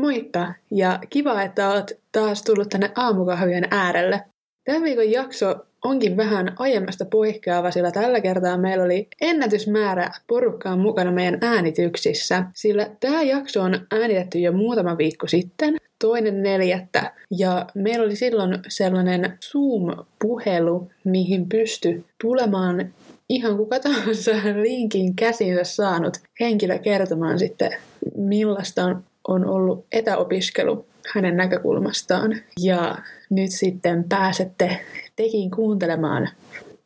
Moikka ja kiva, että oot taas tullut tänne aamukahvien äärelle. Tämän viikon jakso onkin vähän aiemmasta poikkeava, sillä tällä kertaa meillä oli ennätysmäärä porukkaa mukana meidän äänityksissä, sillä tämä jakso on äänitetty jo muutama viikko sitten, toinen neljättä, ja meillä oli silloin sellainen Zoom-puhelu, mihin pysty tulemaan ihan kuka tahansa linkin käsinsä saanut henkilö kertomaan sitten, millaista on, on ollut etäopiskelu hänen näkökulmastaan. Ja nyt sitten pääsette tekin kuuntelemaan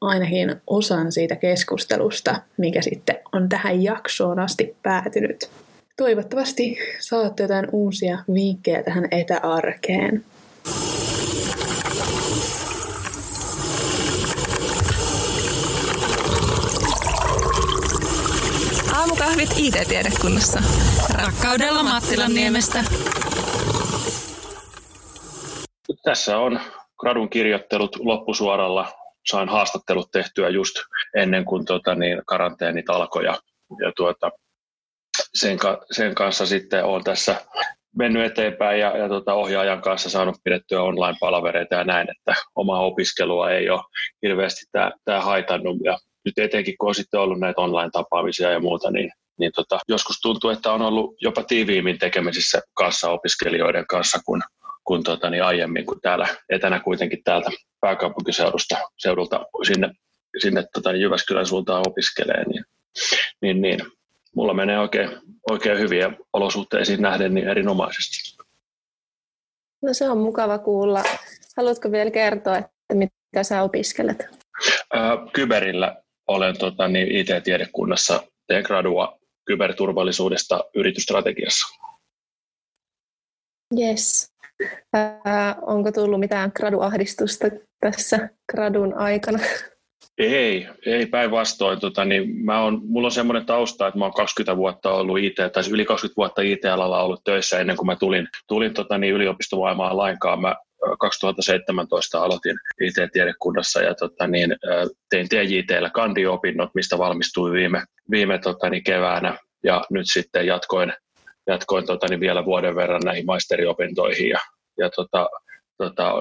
ainakin osan siitä keskustelusta, mikä sitten on tähän jaksoon asti päätynyt. Toivottavasti saatte jotain uusia vinkkejä tähän etäarkeen. Aamukahvit IT-tiedekunnassa. Rakkaudella Mattilan niemestä. Tässä on gradun kirjoittelut loppusuoralla. Sain haastattelut tehtyä just ennen kuin tota, niin, karanteenit alkoi ja, ja tuota, sen, sen, kanssa sitten olen tässä mennyt eteenpäin ja, ja tuota, ohjaajan kanssa saanut pidettyä online-palavereita ja näin, että omaa opiskelua ei ole hirveästi tämä haitannut ja nyt etenkin kun on sitten ollut näitä online-tapaamisia ja muuta, niin, niin tota, joskus tuntuu, että on ollut jopa tiiviimmin tekemisissä kanssa opiskelijoiden kanssa kuin, kuin tota, niin aiemmin, kun täällä etänä kuitenkin täältä pääkaupunkiseudusta seudulta sinne, sinne tota, niin Jyväskylän suuntaan opiskelee, niin, niin, niin mulla menee oikein, oikein hyviä olosuhteisiin nähden niin erinomaisesti. No se on mukava kuulla. Haluatko vielä kertoa, että mitä sä opiskelet? Kyberillä olen tota, niin IT-tiedekunnassa, teen gradua kyberturvallisuudesta yritysstrategiassa. Yes. Ää, onko tullut mitään graduahdistusta tässä gradun aikana? Ei, ei päinvastoin. Tota, niin mä on, mulla on semmoinen tausta, että mä oon 20 vuotta ollut IT, tai yli 20 vuotta IT-alalla ollut töissä ennen kuin mä tulin, tulin tota, niin yliopistomaailmaan lainkaan. Mä 2017 aloitin IT-tiedekunnassa ja tota, niin, tein TJTllä kandiopinnot, mistä valmistuin viime, viime tota, niin keväänä. Ja nyt sitten jatkoin, jatkoin tota, niin vielä vuoden verran näihin maisteriopintoihin ja, ja tota, tota,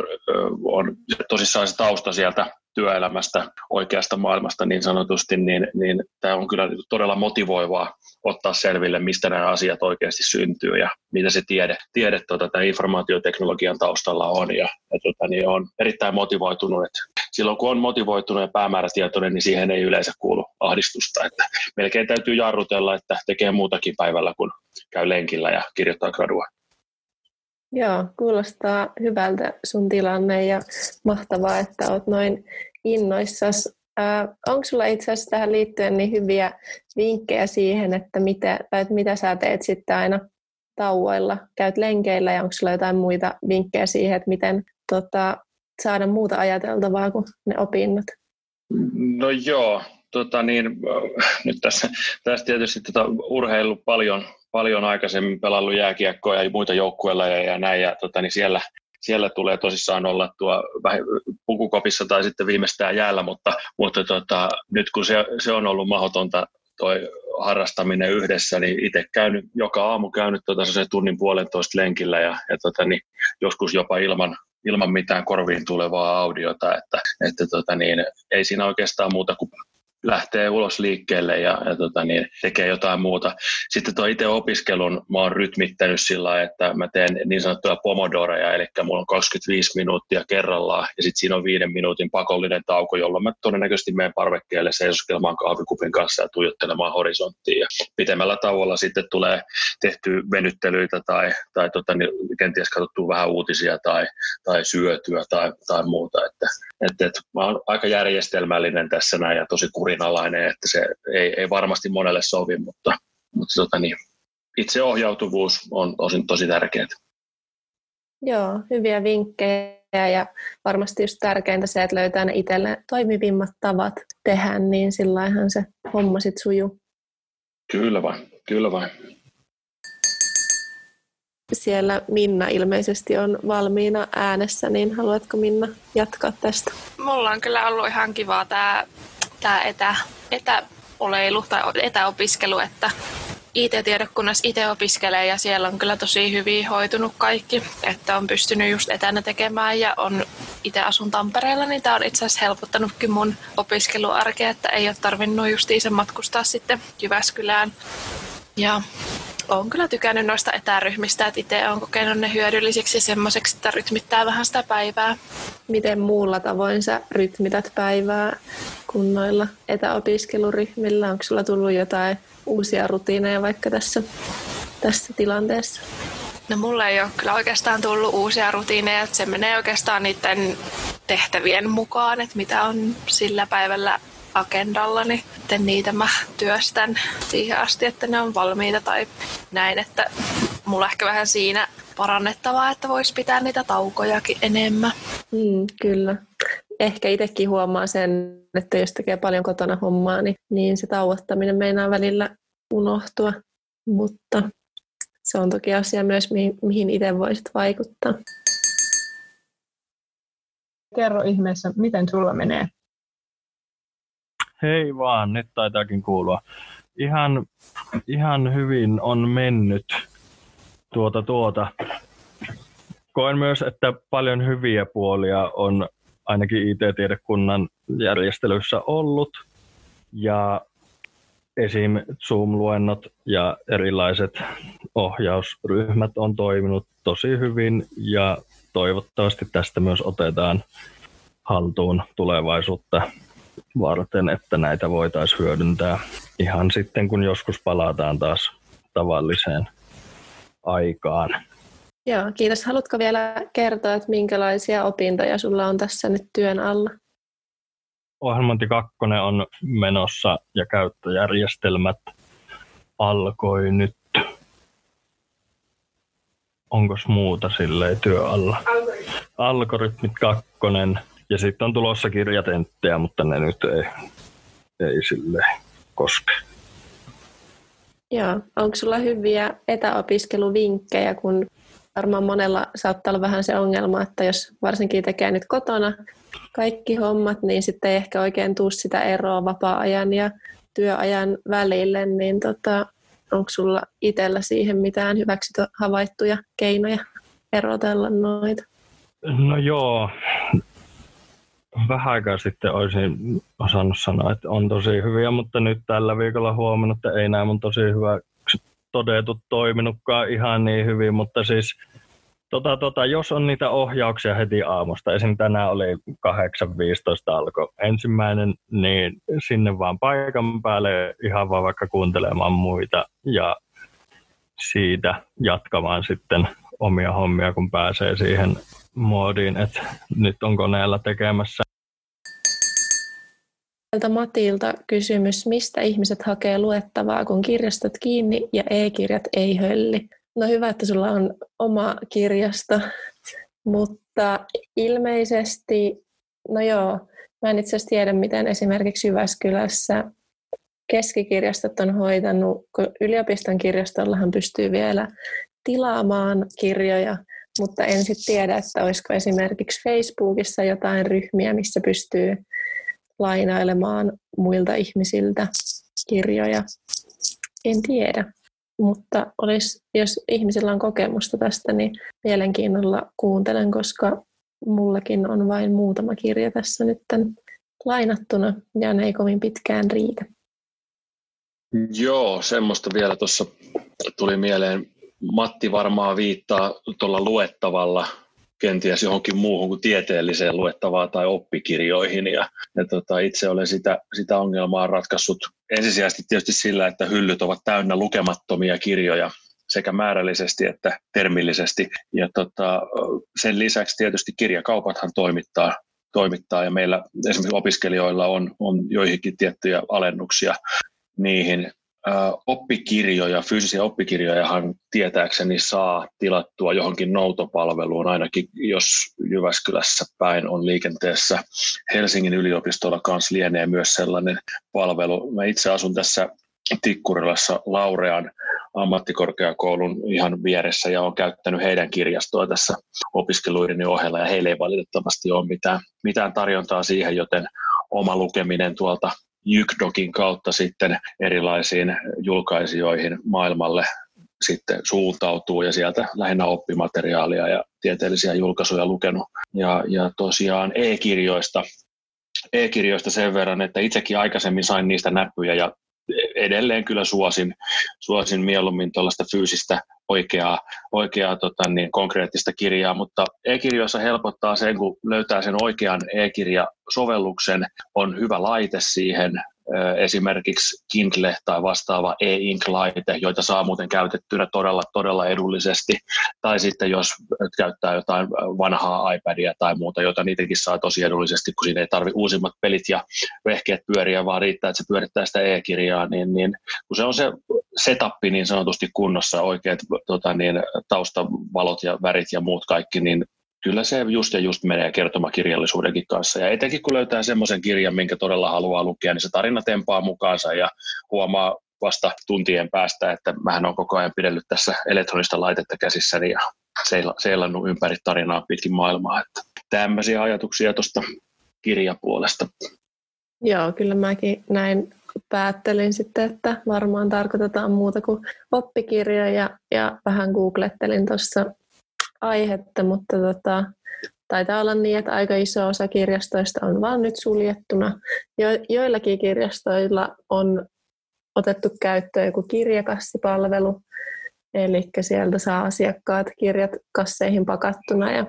on tosissaan se tausta sieltä työelämästä, oikeasta maailmasta niin sanotusti, niin, niin tämä on kyllä todella motivoivaa ottaa selville, mistä nämä asiat oikeasti syntyy ja mitä se tiede, tiede tota, tämän informaatioteknologian taustalla on. Ja, ja tota, niin on erittäin motivoitunut. Että silloin kun on motivoitunut ja päämäärätietoinen, niin siihen ei yleensä kuulu ahdistusta. Että melkein täytyy jarrutella, että tekee muutakin päivällä, kun käy lenkillä ja kirjoittaa gradua. Joo, kuulostaa hyvältä sun tilanne ja mahtavaa, että oot noin innoissas. Äh, onko sulla itse asiassa tähän liittyen niin hyviä vinkkejä siihen, että mitä, tai että mitä sä teet sitten aina tauoilla? Käyt lenkeillä ja onko sulla jotain muita vinkkejä siihen, että miten tota, saada muuta ajateltavaa kuin ne opinnot? No joo, tota niin, nyt tässä, tässä tietysti tota urheilu paljon, paljon aikaisemmin pelannut jääkiekkoa ja muita joukkueilla ja näin, ja tota, niin siellä, siellä tulee tosissaan olla tuo pukukopissa tai sitten viimeistään jäällä, mutta, mutta tota, nyt kun se, se on ollut mahdotonta toi harrastaminen yhdessä, niin itse käynyt, joka aamu käynyt tota se tunnin puolentoista lenkillä ja, ja tota, niin joskus jopa ilman, ilman mitään korviin tulevaa audiota, että, että tota, niin, ei siinä oikeastaan muuta kuin lähtee ulos liikkeelle ja, ja tota, niin, tekee jotain muuta. Sitten tuo itse opiskelun mä oon rytmittänyt sillä että mä teen niin sanottuja pomodoreja, eli mulla on 25 minuuttia kerrallaan ja sitten siinä on viiden minuutin pakollinen tauko, jolloin mä todennäköisesti menen parvekkeelle seisoskelemaan kahvikupin kanssa ja tuijottelemaan horisonttiin. Ja pitemmällä tauolla sitten tulee tehty venyttelyitä tai, tai tota, niin, kenties katsottu vähän uutisia tai, tai syötyä tai, tai muuta. Että, että, että mä oon aika järjestelmällinen tässä näin ja tosi kuri kurinalainen, että se ei, ei varmasti monelle sovi, mutta, mutta tota niin, itseohjautuvuus on tosi, tosi tärkeää. Joo, hyviä vinkkejä ja varmasti just tärkeintä se, että löytää ne itselle toimivimmat tavat tehdä, niin sillähän se homma sitten sujuu. Kyllä vain, kyllä vain. Siellä Minna ilmeisesti on valmiina äänessä, niin haluatko Minna jatkaa tästä? Mulla on kyllä ollut ihan kivaa tämä tämä etä, etäoleilu tai etäopiskelu, että IT-tiedekunnassa itse opiskelee ja siellä on kyllä tosi hyvin hoitunut kaikki, että on pystynyt just etänä tekemään ja on itse asun Tampereella, niin tämä on itse asiassa helpottanutkin mun opiskeluarkea, että ei ole tarvinnut justiinsa matkustaa sitten Jyväskylään. Ja olen kyllä tykännyt noista etäryhmistä, että itse olen kokenut ne hyödyllisiksi semmoiseksi, että rytmittää vähän sitä päivää. Miten muulla tavoin sä rytmität päivää kuin noilla etäopiskeluryhmillä? Onko sulla tullut jotain uusia rutiineja vaikka tässä, tässä tilanteessa? No mulle ei ole kyllä oikeastaan tullut uusia rutiineja, että se menee oikeastaan niiden tehtävien mukaan, että mitä on sillä päivällä agendalla, niin sitten niitä mä työstän siihen asti, että ne on valmiita tai näin, että mulla ehkä vähän siinä parannettavaa, että voisi pitää niitä taukojakin enemmän. Mm, kyllä. Ehkä itsekin huomaa sen, että jos tekee paljon kotona hommaa, niin, niin se tauottaminen meinaa välillä unohtua, mutta se on toki asia myös, mihin, mihin itse voisit vaikuttaa. Kerro ihmeessä, miten sulla menee? Hei vaan, nyt taitaakin kuulua. Ihan, ihan hyvin on mennyt tuota tuota. Koen myös, että paljon hyviä puolia on ainakin IT-tiedekunnan järjestelyssä ollut. Ja esim. Zoom-luennot ja erilaiset ohjausryhmät on toiminut tosi hyvin ja toivottavasti tästä myös otetaan haltuun tulevaisuutta varten, että näitä voitaisiin hyödyntää ihan sitten, kun joskus palataan taas tavalliseen aikaan. Joo, kiitos. Haluatko vielä kertoa, että minkälaisia opintoja sulla on tässä nyt työn alla? Ohjelmointi 2 on menossa ja käyttöjärjestelmät alkoi nyt. Onko muuta silleen työ alla? Algoritmit 2 ja sitten on tulossa kirjatenttejä, mutta ne nyt ei, ei silleen koske. Joo, onko sulla hyviä etäopiskeluvinkkejä, kun varmaan monella saattaa olla vähän se ongelma, että jos varsinkin tekee nyt kotona kaikki hommat, niin sitten ei ehkä oikein tuu sitä eroa vapaa-ajan ja työajan välille, niin tota, onko sulla itsellä siihen mitään hyväksi havaittuja keinoja erotella noita? No joo, aikaa sitten olisin osannut sanoa, että on tosi hyviä, mutta nyt tällä viikolla huomannut, että ei nämä mun tosi hyvä todetut toiminutkaan ihan niin hyvin, mutta siis tota, tota, jos on niitä ohjauksia heti aamusta, esim. tänään oli 8.15 alkoi ensimmäinen, niin sinne vaan paikan päälle ihan vaan vaikka kuuntelemaan muita ja siitä jatkamaan sitten omia hommia, kun pääsee siihen moodiin, että nyt on koneella tekemässä. Matilta kysymys, mistä ihmiset hakee luettavaa, kun kirjastot kiinni ja e-kirjat ei hölli? No hyvä, että sulla on oma kirjasto, mutta ilmeisesti, no joo, mä en itse asiassa tiedä, miten esimerkiksi Jyväskylässä keskikirjastot on hoitanut, kun yliopiston kirjastollahan pystyy vielä tilaamaan kirjoja, mutta en sitten tiedä, että olisiko esimerkiksi Facebookissa jotain ryhmiä, missä pystyy lainailemaan muilta ihmisiltä kirjoja. En tiedä, mutta olisi, jos ihmisillä on kokemusta tästä, niin mielenkiinnolla kuuntelen, koska mullakin on vain muutama kirja tässä nyt lainattuna ja ne ei kovin pitkään riitä. Joo, semmoista vielä tuossa tuli mieleen Matti varmaan viittaa tuolla luettavalla kenties johonkin muuhun kuin tieteelliseen luettavaan tai oppikirjoihin. Ja, ja tota, itse olen sitä, sitä ongelmaa ratkaissut ensisijaisesti tietysti sillä, että hyllyt ovat täynnä lukemattomia kirjoja sekä määrällisesti että termillisesti. Ja tota, sen lisäksi tietysti kirjakaupathan toimittaa toimittaa ja meillä esimerkiksi opiskelijoilla on, on joihinkin tiettyjä alennuksia niihin oppikirjoja, fyysisiä oppikirjojahan tietääkseni saa tilattua johonkin noutopalveluun, ainakin jos Jyväskylässä päin on liikenteessä. Helsingin yliopistolla kanssa lienee myös sellainen palvelu. Mä itse asun tässä Tikkurilassa Laurean ammattikorkeakoulun ihan vieressä ja olen käyttänyt heidän kirjastoa tässä opiskeluiden ohella ja heillä ei valitettavasti ole mitään, mitään tarjontaa siihen, joten oma lukeminen tuolta Jykdokin kautta sitten erilaisiin julkaisijoihin maailmalle sitten suuntautuu ja sieltä lähinnä oppimateriaalia ja tieteellisiä julkaisuja lukenut. Ja, ja tosiaan e-kirjoista, e-kirjoista sen verran, että itsekin aikaisemmin sain niistä näppyjä ja edelleen kyllä suosin, suosin mieluummin tuollaista fyysistä oikeaa, oikeaa tota, niin, konkreettista kirjaa, mutta e-kirjoissa helpottaa sen, kun löytää sen oikean e-kirjasovelluksen, on hyvä laite siihen, esimerkiksi Kindle tai vastaava e-ink-laite, joita saa muuten käytettynä todella, todella edullisesti. Tai sitten jos käyttää jotain vanhaa iPadia tai muuta, jota niitäkin saa tosi edullisesti, kun siinä ei tarvi uusimmat pelit ja vehkeet pyöriä, vaan riittää, että se pyörittää sitä e-kirjaa, niin, niin kun se on se setappi niin sanotusti kunnossa, oikeat tota, niin, taustavalot ja värit ja muut kaikki, niin kyllä se just ja just menee kertomakirjallisuudenkin kanssa. Ja etenkin kun löytää semmoisen kirjan, minkä todella haluaa lukea, niin se tarina tempaa mukaansa ja huomaa vasta tuntien päästä, että mähän on koko ajan pidellyt tässä elektronista laitetta käsissäni ja seilannut ympäri tarinaa pitkin maailmaa. Että tämmöisiä ajatuksia tuosta kirjapuolesta. Joo, kyllä mäkin näin päättelin sitten, että varmaan tarkoitetaan muuta kuin oppikirja ja, ja vähän googlettelin tuossa aihetta, mutta tota, taitaa olla niin, että aika iso osa kirjastoista on vaan nyt suljettuna. Jo, joillakin kirjastoilla on otettu käyttöön joku kirjakassipalvelu, eli sieltä saa asiakkaat kirjat kasseihin pakattuna ja,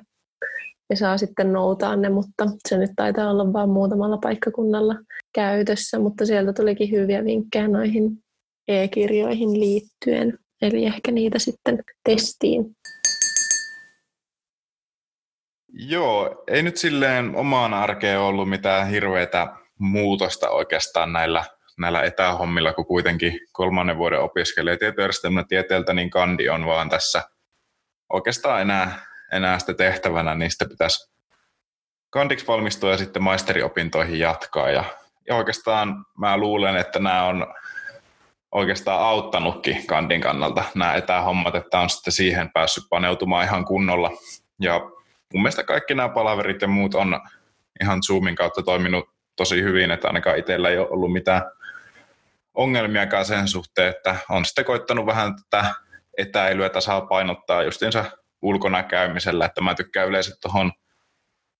ja saa sitten noutaa ne, mutta se nyt taitaa olla vain muutamalla paikkakunnalla käytössä, mutta sieltä tulikin hyviä vinkkejä noihin e-kirjoihin liittyen, eli ehkä niitä sitten testiin. Joo, ei nyt silleen omaan arkeen ollut mitään hirveitä muutosta oikeastaan näillä, näillä etähommilla, kun kuitenkin kolmannen vuoden opiskelee tietojärjestelmän tieteeltä, niin kandi on vaan tässä oikeastaan enää, enää sitä tehtävänä, niin sitä pitäisi kandiksi valmistua ja sitten maisteriopintoihin jatkaa. Ja, ja oikeastaan mä luulen, että nämä on oikeastaan auttanutkin kandin kannalta nämä etähommat, että on sitten siihen päässyt paneutumaan ihan kunnolla. Ja mun mielestä kaikki nämä palaverit ja muut on ihan Zoomin kautta toiminut tosi hyvin, että ainakaan itsellä ei ole ollut mitään ongelmiakaan sen suhteen, että on sitten koittanut vähän tätä etäilyä tasapainottaa justiinsa ulkona käymisellä, että mä tykkään yleensä tuohon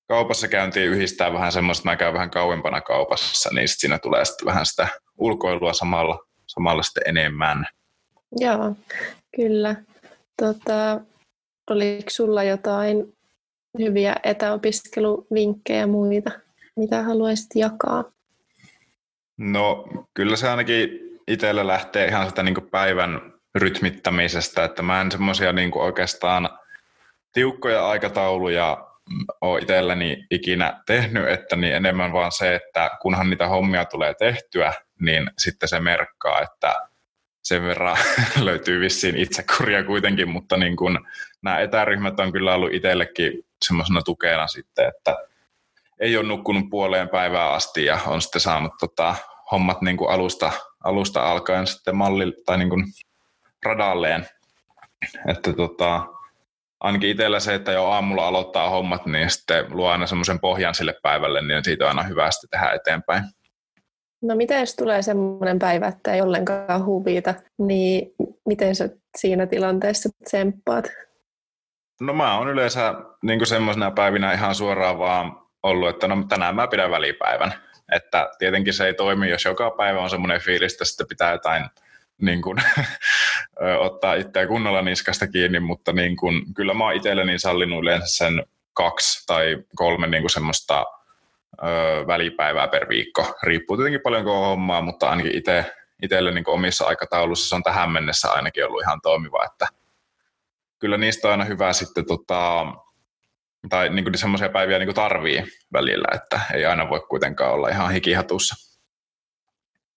kaupassa käyntiin yhdistää vähän semmoista, että mä käyn vähän kauempana kaupassa, niin sit siinä tulee sitten vähän sitä ulkoilua samalla, samalla sitten enemmän. Joo, kyllä. Tota, oliko sulla jotain hyviä etäopiskeluvinkkejä muita, mitä haluaisit jakaa? No kyllä se ainakin itsellä lähtee ihan sitä niin päivän rytmittämisestä, että mä en semmoisia niin oikeastaan tiukkoja aikatauluja ole itselläni ikinä tehnyt, että niin enemmän vaan se, että kunhan niitä hommia tulee tehtyä, niin sitten se merkkaa, että sen verran löytyy vissiin itsekuria kuitenkin, mutta niin kun, nämä etäryhmät on kyllä ollut itsellekin semmoisena tukena sitten, että ei ole nukkunut puoleen päivään asti ja on sitten saanut tota, hommat niin kuin alusta, alusta alkaen sitten malli tai niin kuin radalleen. Että tota, ainakin itsellä se, että jo aamulla aloittaa hommat, niin sitten luo aina semmoisen pohjan sille päivälle, niin siitä on aina hyvä sitten tehdä eteenpäin. No miten jos tulee semmoinen päivä, että ei ollenkaan huvita, niin miten sä siinä tilanteessa tsemppaat? No mä oon yleensä niin semmoisena päivinä ihan suoraan vaan ollut, että no tänään mä pidän välipäivän. Että tietenkin se ei toimi, jos joka päivä on semmoinen fiilis, että sitten pitää jotain niin kuin, ottaa itseä kunnolla niskasta kiinni, mutta niin kuin, kyllä mä oon itselleni sallinut yleensä sen kaksi tai kolme niin kuin semmoista ö, välipäivää per viikko. Riippuu tietenkin paljon on hommaa, mutta ainakin itse, itselle niin omissa aikataulussa se on tähän mennessä ainakin ollut ihan toimiva, että kyllä niistä on aina hyvä sitten tota, tai niin kuin semmoisia päiviä niin kuin tarvii välillä, että ei aina voi kuitenkaan olla ihan hikihatussa.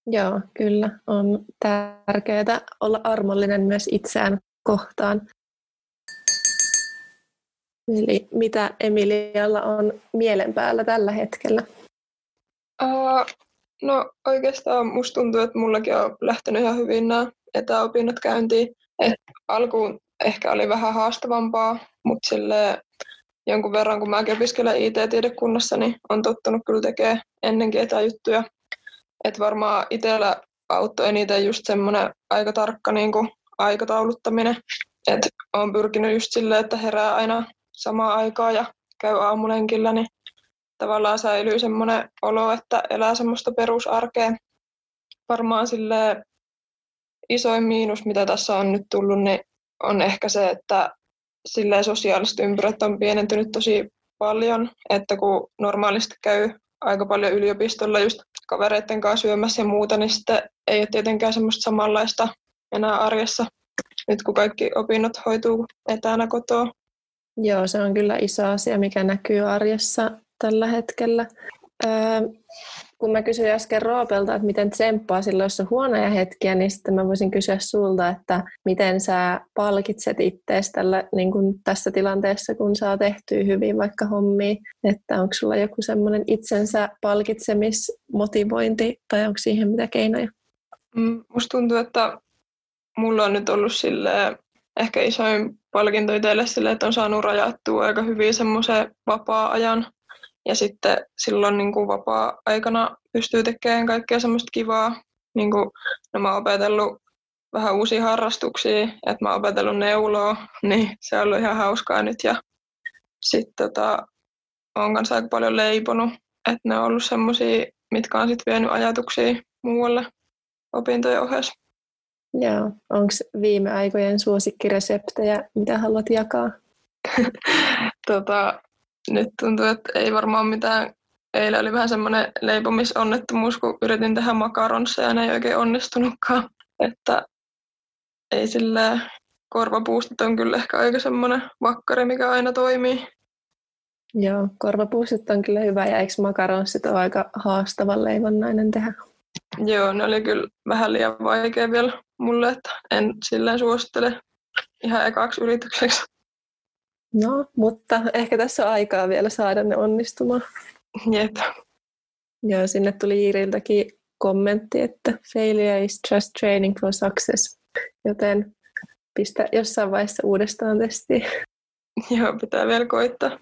Joo, kyllä. On tärkeää olla armollinen myös itseään kohtaan. Eli mitä Emilialla on mielen päällä tällä hetkellä? Uh, no oikeastaan musta tuntuu, että mullakin on lähtenyt ihan hyvin nämä etäopinnot käyntiin. Et alkuun ehkä oli vähän haastavampaa, mutta sille jonkun verran, kun mäkin opiskelen IT-tiedekunnassa, niin on tottunut kyllä tekemään ennenkin etäjuttuja. Et varmaan itsellä auttoi eniten just semmoinen aika tarkka niin kuin aikatauluttaminen. Et olen pyrkinyt just silleen, että herää aina samaan aikaan ja käy aamulenkillä, niin tavallaan säilyy semmoinen olo, että elää semmoista perusarkea. Varmaan sille isoin miinus, mitä tässä on nyt tullut, niin on ehkä se, että silleen sosiaaliset ympyrät on pienentynyt tosi paljon, että kun normaalisti käy aika paljon yliopistolla just kavereiden kanssa syömässä ja muuta, niin sitten ei ole tietenkään semmoista samanlaista enää arjessa, nyt kun kaikki opinnot hoituu etänä kotoa. Joo, se on kyllä iso asia, mikä näkyy arjessa tällä hetkellä. Öö, kun mä kysyin äsken Roopelta, että miten tsemppaa silloin, jos on huonoja hetkiä, niin sitten mä voisin kysyä sulta, että miten sä palkitset ittees tällä, niin kuin tässä tilanteessa, kun saa tehtyä hyvin vaikka hommia, että onko sulla joku semmoinen itsensä palkitsemismotivointi tai onko siihen mitä keinoja? Mm, musta tuntuu, että mulla on nyt ollut sille ehkä isoin palkinto itselle sille, että on saanut rajattua aika hyvin semmoisen vapaa-ajan ja sitten silloin niin kuin vapaa-aikana pystyy tekemään kaikkea semmoista kivaa. Niin kuin, no mä oon opetellut vähän uusia harrastuksia, että mä oon opetellut neuloa, niin se on ollut ihan hauskaa nyt. Ja sitten tota, oon kanssa aika paljon leiponut, että ne on ollut semmoisia, mitkä on sitten vienyt ajatuksia muualle opintojen ohessa. Joo, onko viime aikojen suosikkireseptejä, mitä haluat jakaa? tota, nyt tuntuu, että ei varmaan mitään. Eilen oli vähän semmoinen leipomisonnettomuus, kun yritin tehdä makaronsa ja ne ei oikein onnistunutkaan. Että ei sillä korvapuustit on kyllä ehkä aika semmoinen vakkari, mikä aina toimii. Joo, korvapuustit on kyllä hyvä ja eikö makaronssit ole aika haastavan leivonnainen tehdä? Joo, ne oli kyllä vähän liian vaikea vielä mulle, että en silleen suosittele ihan ekaksi yritykseksi. No, mutta ehkä tässä on aikaa vielä saada ne onnistumaan. Jep. Joo, sinne tuli Iiriltäkin kommentti, että failure is just training for success. Joten pistä jossain vaiheessa uudestaan testiin. Joo, pitää vielä koittaa.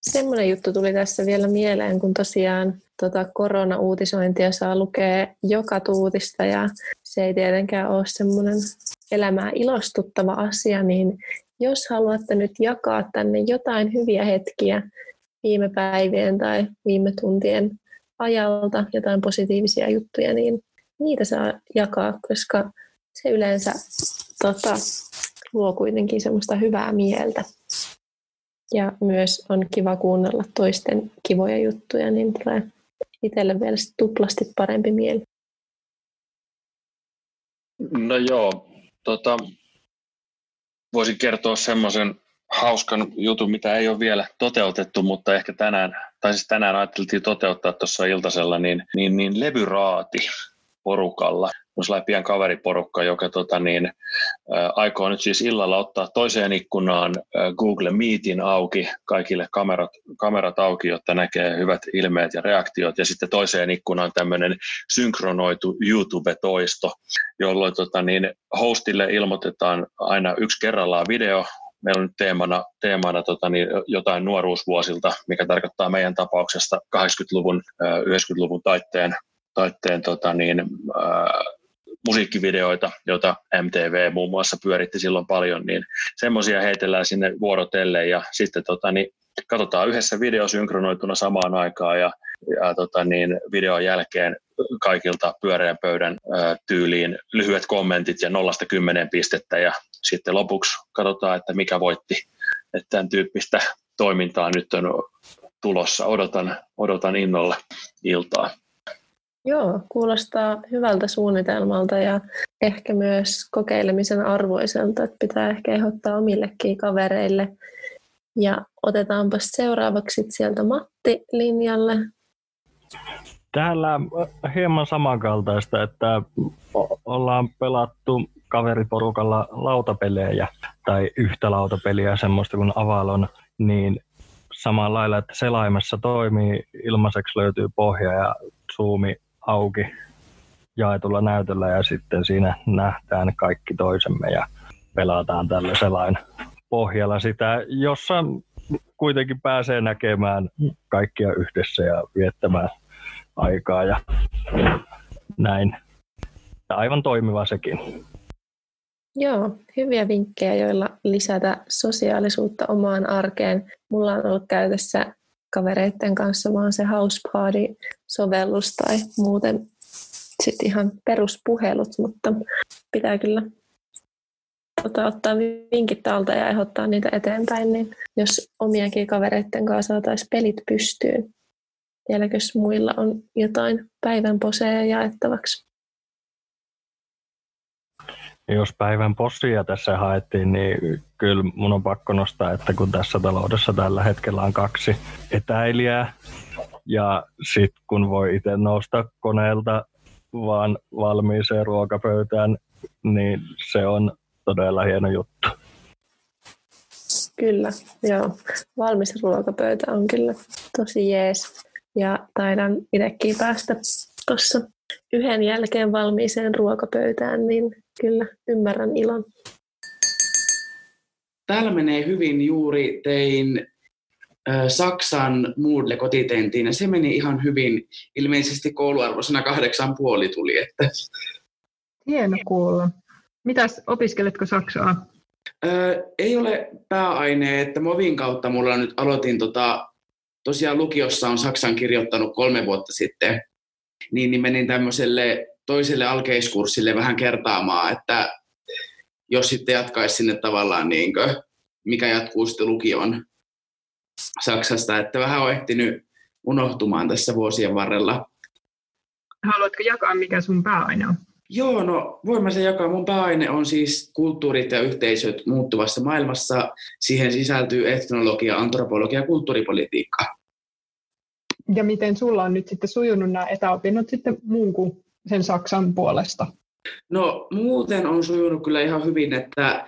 Semmoinen juttu tuli tässä vielä mieleen, kun tosiaan tota korona-uutisointia saa lukea joka tuutista ja se ei tietenkään ole semmoinen elämää ilostuttava asia, niin jos haluatte nyt jakaa tänne jotain hyviä hetkiä viime päivien tai viime tuntien ajalta, jotain positiivisia juttuja, niin niitä saa jakaa, koska se yleensä tota, luo kuitenkin semmoista hyvää mieltä. Ja myös on kiva kuunnella toisten kivoja juttuja, niin tulee itselle vielä tuplasti parempi mieli. No joo, tota, voisin kertoa semmoisen hauskan jutun, mitä ei ole vielä toteutettu, mutta ehkä tänään, tai siis tänään ajateltiin toteuttaa tuossa iltasella, niin, niin, niin levyraati porukalla sellainen kaveriporukka, joka tota, niin, ä, aikoo nyt siis illalla ottaa toiseen ikkunaan Google Meetin auki, kaikille kamerat, kamerat auki, jotta näkee hyvät ilmeet ja reaktiot, ja sitten toiseen ikkunaan tämmöinen synkronoitu YouTube-toisto, jolloin tota, niin, hostille ilmoitetaan aina yksi kerrallaan video, meillä on nyt teemana, teemana tota, niin, jotain nuoruusvuosilta, mikä tarkoittaa meidän tapauksesta 80-luvun, 90-luvun taitteen, taitteen tota, niin, musiikkivideoita, joita MTV muun muassa pyöritti silloin paljon, niin semmoisia heitellään sinne vuorotelle ja sitten tota, niin katsotaan yhdessä video synkronoituna samaan aikaan ja, ja tota, niin videon jälkeen kaikilta pyöreän pöydän ä, tyyliin lyhyet kommentit ja nollasta kymmenen pistettä ja sitten lopuksi katsotaan, että mikä voitti. Että tämän tyyppistä toimintaa nyt on tulossa. Odotan, odotan innolla iltaa. Joo, kuulostaa hyvältä suunnitelmalta ja ehkä myös kokeilemisen arvoiselta, että pitää ehkä ehdottaa omillekin kavereille. Ja otetaanpa seuraavaksi sieltä Matti linjalle. Täällä hieman samankaltaista, että ollaan pelattu kaveriporukalla lautapelejä tai yhtä lautapeliä, semmoista kuin Avalon, niin samalla lailla, että selaimessa toimii, ilmaiseksi löytyy pohja ja Zoomi auki jaetulla näytöllä ja sitten siinä nähdään kaikki toisemme ja pelataan tällä selain pohjalla sitä, jossa kuitenkin pääsee näkemään kaikkia yhdessä ja viettämään aikaa ja näin. Ja aivan toimiva sekin. Joo, hyviä vinkkejä, joilla lisätä sosiaalisuutta omaan arkeen. Mulla on ollut käytössä kavereiden kanssa vaan se House Party-sovellus tai muuten sitten ihan peruspuhelut, mutta pitää kyllä tota, ottaa vinkit talta ja ehdottaa niitä eteenpäin, niin jos omiakin kavereiden kanssa saataisiin pelit pystyyn. Vieläkö muilla on jotain päivän poseja jaettavaksi? Jos päivän possia tässä haettiin, niin kyllä mun on pakko nostaa, että kun tässä taloudessa tällä hetkellä on kaksi etäilijää, ja sitten kun voi itse nousta koneelta vaan valmiiseen ruokapöytään, niin se on todella hieno juttu. Kyllä, joo. Valmis ruokapöytä on kyllä tosi jees. Ja taidan itsekin päästä tuossa yhden jälkeen valmiiseen ruokapöytään, niin kyllä ymmärrän ilon. Täällä menee hyvin juuri tein Saksan Moodle kotitentiin ja se meni ihan hyvin. Ilmeisesti kouluarvoisena kahdeksan puoli tuli. Että... Hieno kuulla. Mitäs, opiskeletko Saksaa? Öö, ei ole pääaine, että Movin kautta mulla nyt aloitin tota, tosiaan lukiossa on Saksan kirjoittanut kolme vuotta sitten, niin, niin menin tämmöiselle toiselle alkeiskurssille vähän kertaamaan, että jos sitten jatkaisi sinne tavallaan niin kuin, mikä jatkuu sitten lukion Saksasta, että vähän on ehtinyt unohtumaan tässä vuosien varrella. Haluatko jakaa, mikä sun pääaine on? Joo, no voin mä sen jakaa. Mun pääaine on siis kulttuurit ja yhteisöt muuttuvassa maailmassa. Siihen sisältyy etnologia, antropologia ja kulttuuripolitiikka. Ja miten sulla on nyt sitten sujunut nämä etäopinnot sitten muun kuin sen Saksan puolesta? No muuten on sujunut kyllä ihan hyvin, että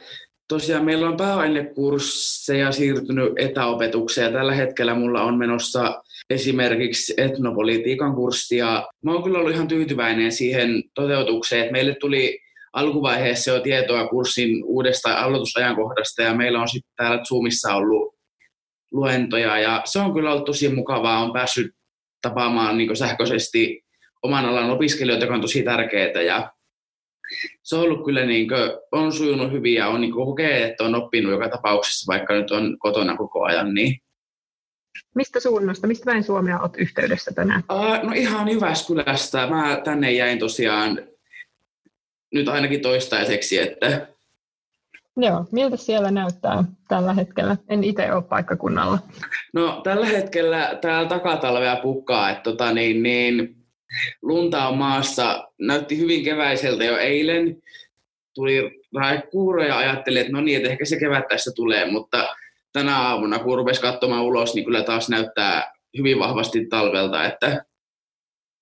tosiaan meillä on pääainekursseja siirtynyt etäopetukseen tällä hetkellä mulla on menossa esimerkiksi etnopolitiikan kurssia. Mä oon kyllä ollut ihan tyytyväinen siihen toteutukseen, että meille tuli alkuvaiheessa jo tietoa kurssin uudesta aloitusajankohdasta ja meillä on sitten täällä Zoomissa ollut luentoja ja se on kyllä ollut tosi mukavaa. On päässyt tapaamaan niin sähköisesti oman alan opiskelijoita, joka on tosi tärkeää ja se on ollut kyllä niin kuin, on sujunut hyvin ja on niin kuin, kokee, että on oppinut joka tapauksessa, vaikka nyt on kotona koko ajan. Niin. Mistä suunnasta, mistä päin Suomea olet yhteydessä tänään? Uh, no ihan Jyväskylästä. Mä tänne jäin tosiaan nyt ainakin toistaiseksi, että Joo, miltä siellä näyttää tällä hetkellä? En itse ole paikkakunnalla. No tällä hetkellä täällä takatalvea pukkaa, että tota, niin, niin, lunta on maassa. Näytti hyvin keväiseltä jo eilen. Tuli raekuuro ja ajattelin, että no niin, että ehkä se kevät tässä tulee, mutta tänä aamuna, kun rupesi katsomaan ulos, niin kyllä taas näyttää hyvin vahvasti talvelta. Että...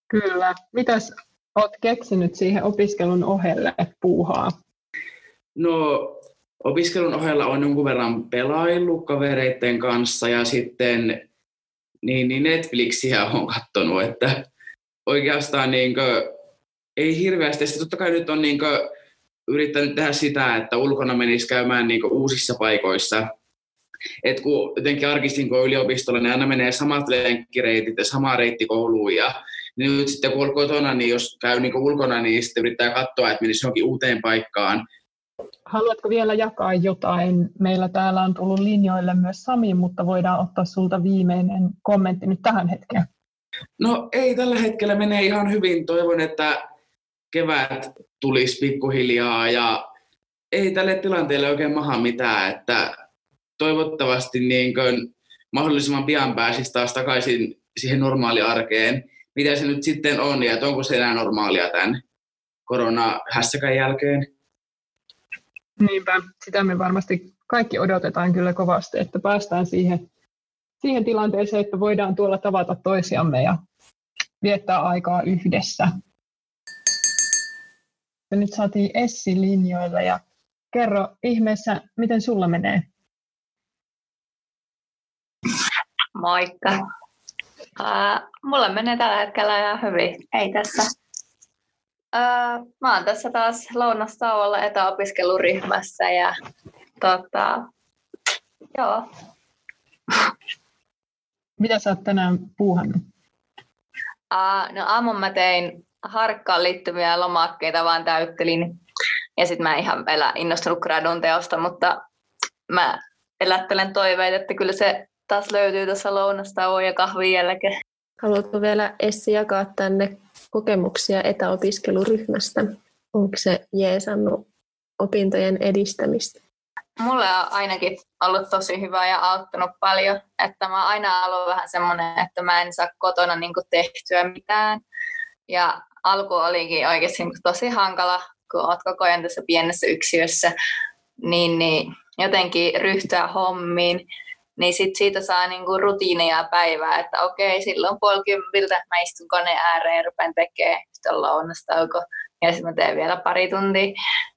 Kyllä. Mitäs olet keksinyt siihen opiskelun ohelle puuhaa? No opiskelun ohella on jonkun verran pelaillut kavereiden kanssa ja sitten niin, niin Netflixiä on katsonut, että oikeastaan niin kuin, ei hirveästi. Sitten totta kai nyt on niin kuin, yrittänyt tehdä sitä, että ulkona menisi käymään niin kuin, uusissa paikoissa. Et kun jotenkin arkistin kun yliopistolla, niin aina menee samat lenkkireitit ja sama reitti kouluun. Ja niin nyt sitten kun on kotona, niin jos käy niin ulkona, niin sitten yrittää katsoa, että menisi johonkin uuteen paikkaan. Haluatko vielä jakaa jotain? Meillä täällä on tullut linjoille myös Sami, mutta voidaan ottaa sulta viimeinen kommentti nyt tähän hetkeen. No ei tällä hetkellä menee ihan hyvin. Toivon, että kevät tulisi pikkuhiljaa ja ei tälle tilanteelle oikein maha mitään, että toivottavasti niin kuin mahdollisimman pian pääsisi taas takaisin siihen normaaliarkeen, mitä se nyt sitten on ja onko se enää normaalia tämän koronahässäkän jälkeen. Niinpä, sitä me varmasti kaikki odotetaan kyllä kovasti, että päästään siihen siihen tilanteeseen, että voidaan tuolla tavata toisiamme ja viettää aikaa yhdessä. Ja nyt saatiin Essi linjoilla ja kerro ihmeessä, miten sulla menee? Moikka. Uh, mulla menee tällä hetkellä ihan hyvin. Ei tässä. Uh, mä oon tässä taas lounastauolla etäopiskeluryhmässä ja tota, joo, mitä sä oot tänään puuhannut? Uh, no aamun mä tein harkkaan liittyviä lomakkeita, vaan täyttelin. Ja sitten mä en ihan vielä innostunut gradun teosta, mutta mä elättelen toiveita, että kyllä se taas löytyy tuossa lounastauon ja kahvin jälkeen. Haluatko vielä Essi jakaa tänne kokemuksia etäopiskeluryhmästä? Onko se jeesannut opintojen edistämistä? Mulle on ainakin ollut tosi hyvä ja auttanut paljon. Että mä aina ollut vähän semmoinen, että mä en saa kotona niin tehtyä mitään. Ja alku olikin oikeasti niin tosi hankala, kun oot koko ajan tässä pienessä yksiössä, niin, niin jotenkin ryhtyä hommiin niin sit siitä saa niinku rutiineja päivää, että okei, silloin puoli kymmeniltä mä istun koneen ääreen ja rupean tekemään, sitten lounastauko, ja sitten mä teen vielä pari tuntia.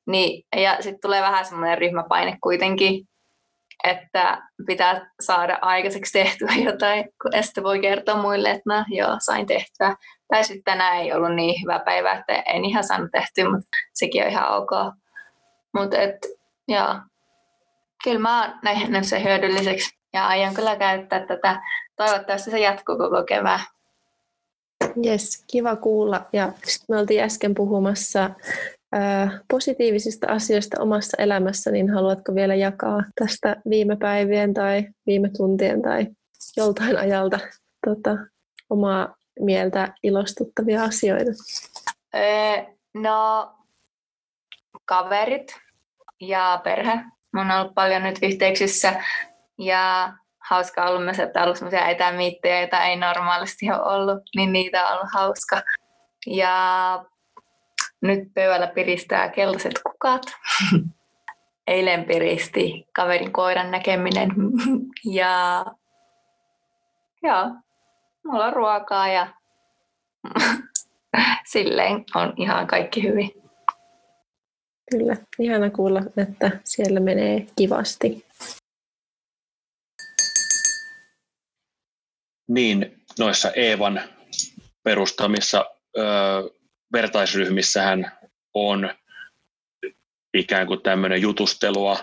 Niin, ja sitten tulee vähän semmoinen ryhmäpaine kuitenkin, että pitää saada aikaiseksi tehtyä jotain, kun sitten voi kertoa muille, että no joo, sain tehtyä. Tai sitten tänään ei ollut niin hyvä päivä, että en ihan saanut tehtyä, mutta sekin on ihan ok. Mutta et, joo, kyllä mä oon nähnyt sen hyödylliseksi ja aion kyllä käyttää tätä. Toivottavasti se jatkuu koko kevään. Yes, kiva kuulla. Ja me oltiin äsken puhumassa ää, positiivisista asioista omassa elämässä, niin haluatko vielä jakaa tästä viime päivien tai viime tuntien tai joltain ajalta tota, omaa mieltä ilostuttavia asioita? Öö, no, kaverit ja perhe. Mä on ollut paljon nyt yhteyksissä ja hauska ollut myös, että on ollut sellaisia etämiittejä, joita ei normaalisti ole ollut, niin niitä on ollut hauska. Ja nyt pöydällä piristää keltaiset kukat. Eilen piristi kaverin koiran näkeminen. ja joo, mulla on ruokaa ja silleen on ihan kaikki hyvin. Kyllä, ihana kuulla, että siellä menee kivasti. Niin noissa Eevan perustamissa ö, vertaisryhmissähän on ikään kuin tämmöinen jutustelua,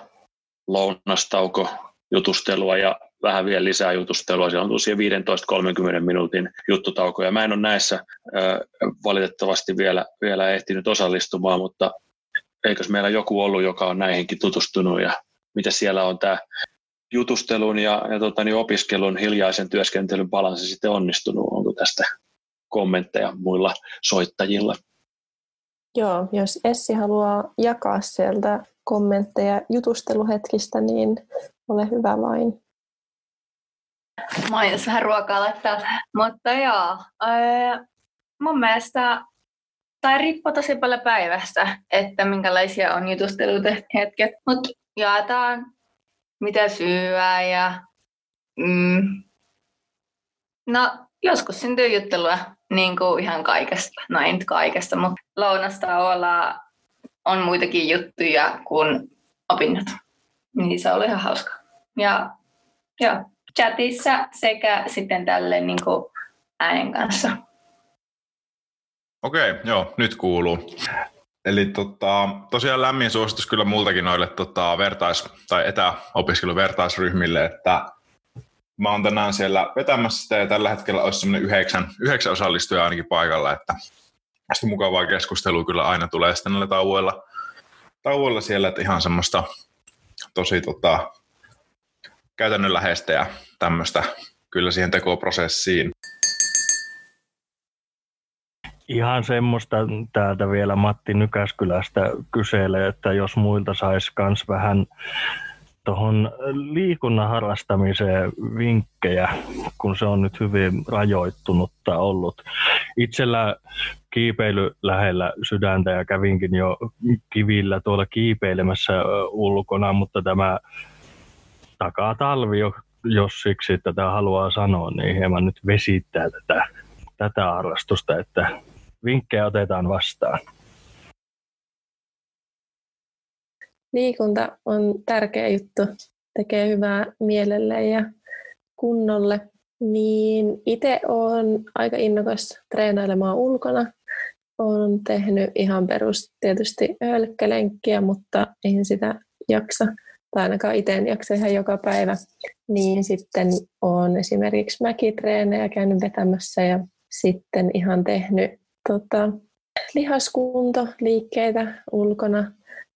lounastauko jutustelua ja vähän vielä lisää jutustelua. Siellä on tosiaan 15-30 minuutin juttutaukoja. Mä en ole näissä ö, valitettavasti vielä, vielä ehtinyt osallistumaan, mutta eikös meillä joku ollut, joka on näihinkin tutustunut ja mitä siellä on tämä jutustelun ja, ja tota, niin opiskelun hiljaisen työskentelyn balanssi sitten onnistunut? Onko tästä kommentteja muilla soittajilla? Joo, jos Essi haluaa jakaa sieltä kommentteja jutusteluhetkistä, niin ole hyvä vain. Mä oon vähän ruokaa laittaa, mutta joo, öö, mun mielestä tai riippuu tosi paljon päivästä, että minkälaisia on jutusteluhetket, mutta jaetaan mitä syödä ja mm, no joskus syntyy juttelua niin kuin ihan kaikesta, no ei nyt kaikesta, mutta lounasta olla on muitakin juttuja kuin opinnot. Niin se oli ihan hauska. Ja joo, chatissa sekä sitten tälle niin kuin äänen kanssa. Okei, joo, nyt kuuluu. Eli tota, tosiaan lämmin suositus kyllä multakin noille tota, vertais- tai etäopiskeluvertaisryhmille, että mä oon tänään siellä vetämässä sitä ja tällä hetkellä olisi semmoinen yhdeksän, yhdeksän osallistujaa ainakin paikalla, että sitten mukavaa keskustelua kyllä aina tulee sitten näillä tauoilla, tauoilla siellä, että ihan semmoista tosi tota, käytännönläheistä ja tämmöistä kyllä siihen tekoprosessiin. Ihan semmoista täältä vielä Matti Nykäskylästä kyselee, että jos muilta saisi myös vähän tuohon liikunnan harrastamiseen vinkkejä, kun se on nyt hyvin rajoittunutta ollut. Itsellä kiipeily lähellä sydäntä ja kävinkin jo kivillä tuolla kiipeilemässä ulkona, mutta tämä takaa talvi, jos siksi tätä haluaa sanoa, niin hieman nyt vesittää tätä, tätä harrastusta, että vinkkejä otetaan vastaan. Liikunta on tärkeä juttu, tekee hyvää mielelle ja kunnolle. Niin itse olen aika innokas treenailemaan ulkona. Olen tehnyt ihan perus tietysti hölkkälenkkiä, mutta eihän sitä jaksa, tai ainakaan itse en jaksa ihan joka päivä. Niin sitten olen esimerkiksi mäkitreenejä käynyt vetämässä ja sitten ihan tehnyt tota, lihaskuntoliikkeitä ulkona.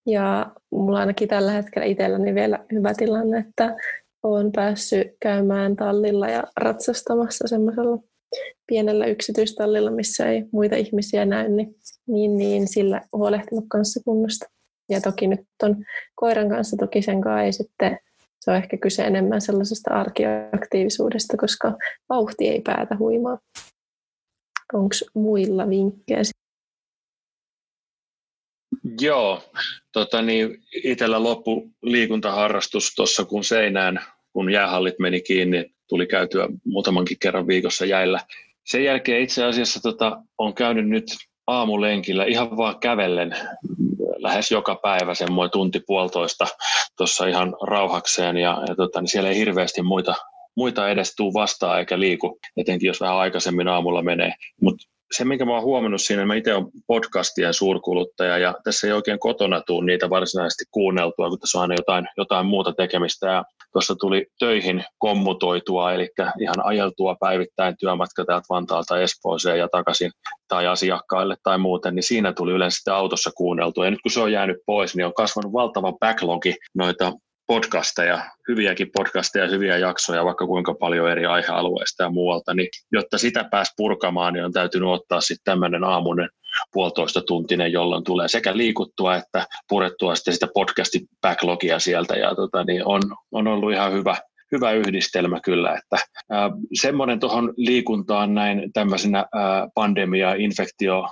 Ja mulla ainakin tällä hetkellä itselläni vielä hyvä tilanne, että olen päässyt käymään tallilla ja ratsastamassa semmoisella pienellä yksityistallilla, missä ei muita ihmisiä näy, niin, niin, niin sillä huolehtinut kanssa kunnosta. Ja toki nyt on koiran kanssa, toki sen ei sitten, se on ehkä kyse enemmän sellaisesta arkiaktiivisuudesta, koska vauhti ei päätä huimaa. Onko muilla vinkkejä? Joo, tota niin, itsellä loppu liikuntaharrastus tuossa kun seinään, kun jäähallit meni kiinni, tuli käytyä muutamankin kerran viikossa jäillä. Sen jälkeen itse asiassa tota, on käynyt nyt aamulenkillä ihan vaan kävellen lähes joka päivä semmoinen tunti puolitoista tuossa ihan rauhakseen ja, ja tota, niin siellä ei hirveästi muita, muita edes tuu vastaan eikä liiku, etenkin jos vähän aikaisemmin aamulla menee. Mutta se, minkä mä oon huomannut siinä, mä itse olen podcastien suurkuluttaja ja tässä ei oikein kotona tule niitä varsinaisesti kuunneltua, kun tässä on aina jotain, jotain muuta tekemistä. Ja tuossa tuli töihin kommutoitua, eli ihan ajeltua päivittäin työmatka täältä Vantaalta Espooseen ja takaisin tai asiakkaille tai muuten, niin siinä tuli yleensä sitten autossa kuunneltua. Ja nyt kun se on jäänyt pois, niin on kasvanut valtava backlogi noita podcasteja, hyviäkin podcasteja, hyviä jaksoja, vaikka kuinka paljon eri aihealueista ja muualta, niin jotta sitä pääsi purkamaan, niin on täytynyt ottaa sitten tämmöinen aamunen puolitoista tuntinen, jolloin tulee sekä liikuttua että purettua sitten sitä podcastin backlogia sieltä, ja tota, niin on, on ollut ihan hyvä, hyvä yhdistelmä kyllä, että äh, semmoinen tuohon liikuntaan näin tämmöisenä äh, pandemia, infektio,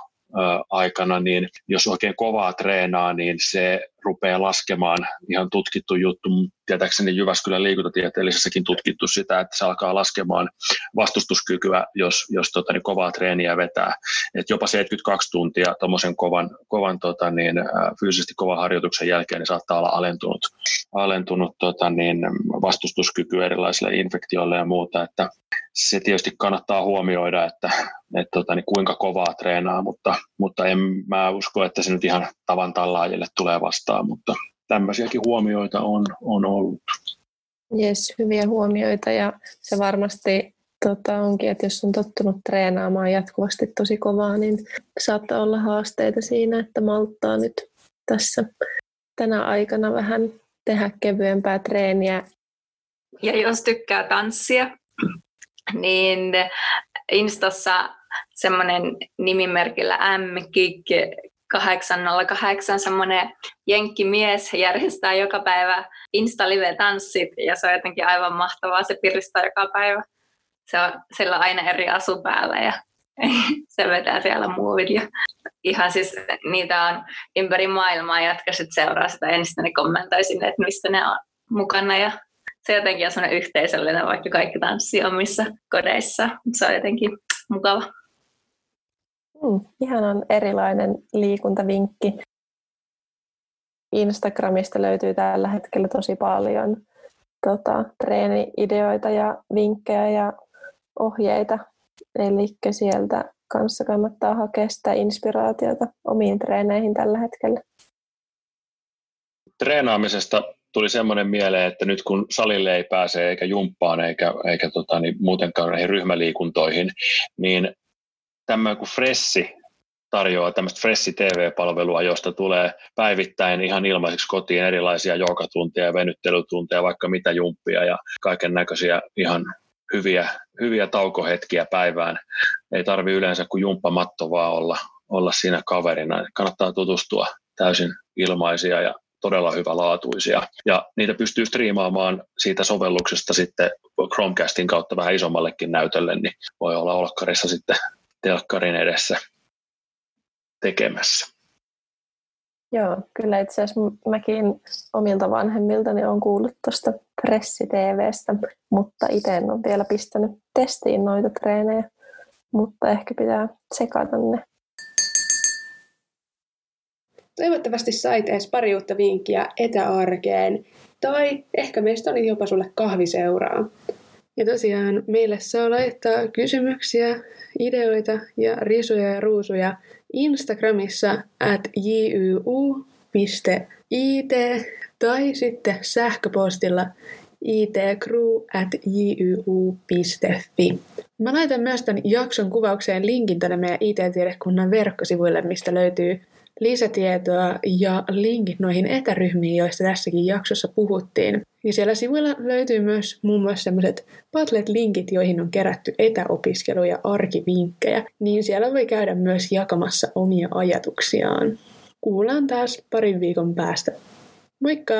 aikana, niin jos oikein kovaa treenaa, niin se rupeaa laskemaan. Ihan tutkittu juttu, tietääkseni Jyväskylän liikuntatieteellisessäkin tutkittu sitä, että se alkaa laskemaan vastustuskykyä, jos, jos tota, niin kovaa treeniä vetää. Et jopa 72 tuntia tuommoisen kovan, kovan tota, niin, fyysisesti kovan harjoituksen jälkeen niin saattaa olla alentunut, alentunut tota, niin, vastustuskyky erilaisille infektioille ja muuta. Että se tietysti kannattaa huomioida, että, että tota, niin kuinka kovaa treenaa, mutta, mutta en mä usko, että se nyt ihan tavan tallaajille tulee vastaan, mutta tämmöisiäkin huomioita on, on ollut. Jes, hyviä huomioita ja se varmasti tota, onkin, että jos on tottunut treenaamaan jatkuvasti tosi kovaa, niin saattaa olla haasteita siinä, että malttaa nyt tässä tänä aikana vähän tehdä kevyempää treeniä. Ja jos tykkää tanssia, niin Instassa semmoinen nimimerkillä M-Kick 808 semmoinen jenkkimies järjestää joka päivä Insta-live-tanssit ja se on jotenkin aivan mahtavaa, se piristää joka päivä. Se on, sillä on aina eri asu päällä ja se vetää siellä muuvit ja ihan siis niitä on ympäri maailmaa, jotka sitten seuraa sitä ensin, niin kommentoi sinne, että mistä ne on mukana ja se jotenkin on sellainen yhteisöllinen, vaikka kaikki tanssii omissa kodeissa. Se on jotenkin mukava. Mm, ihan on erilainen liikuntavinkki. Instagramista löytyy tällä hetkellä tosi paljon tota, treeni-ideoita ja vinkkejä ja ohjeita. Eli sieltä kanssa kannattaa hakea sitä inspiraatiota omiin treeneihin tällä hetkellä. Treenaamisesta tuli semmoinen mieleen, että nyt kun salille ei pääse eikä jumppaan eikä, eikä tota, niin muutenkaan näihin ryhmäliikuntoihin, niin tämmöinen kuin Fressi tarjoaa tämmöistä Fressi TV-palvelua, josta tulee päivittäin ihan ilmaiseksi kotiin erilaisia joogatunteja, venyttelytunteja, vaikka mitä jumppia ja kaiken näköisiä ihan hyviä, hyviä taukohetkiä päivään. Ei tarvi yleensä kuin jumppamatto vaan olla, olla siinä kaverina. Kannattaa tutustua täysin ilmaisia ja todella hyvälaatuisia. Ja niitä pystyy striimaamaan siitä sovelluksesta sitten Chromecastin kautta vähän isommallekin näytölle, niin voi olla olkkarissa sitten telkkarin edessä tekemässä. Joo, kyllä itse asiassa mäkin omilta vanhemmiltani on kuullut tuosta Pressi-TVstä, mutta itse en ole vielä pistänyt testiin noita treenejä, mutta ehkä pitää sekata ne Toivottavasti sait edes pari uutta vinkkiä etäarkeen, tai ehkä meistä oli jopa sulle kahviseuraa. Ja tosiaan meille saa laittaa kysymyksiä, ideoita ja risuja ja ruusuja Instagramissa at juu.it tai sitten sähköpostilla itcrew.jyu.fi. Mä laitan myös tämän jakson kuvaukseen linkin tänne meidän IT-tiedekunnan verkkosivuille, mistä löytyy lisätietoa ja linkit noihin etäryhmiin, joista tässäkin jaksossa puhuttiin. Ja siellä sivuilla löytyy myös muun muassa sellaiset Padlet-linkit, joihin on kerätty etäopiskelu- ja arkivinkkejä, niin siellä voi käydä myös jakamassa omia ajatuksiaan. Kuullaan taas parin viikon päästä. Moikka!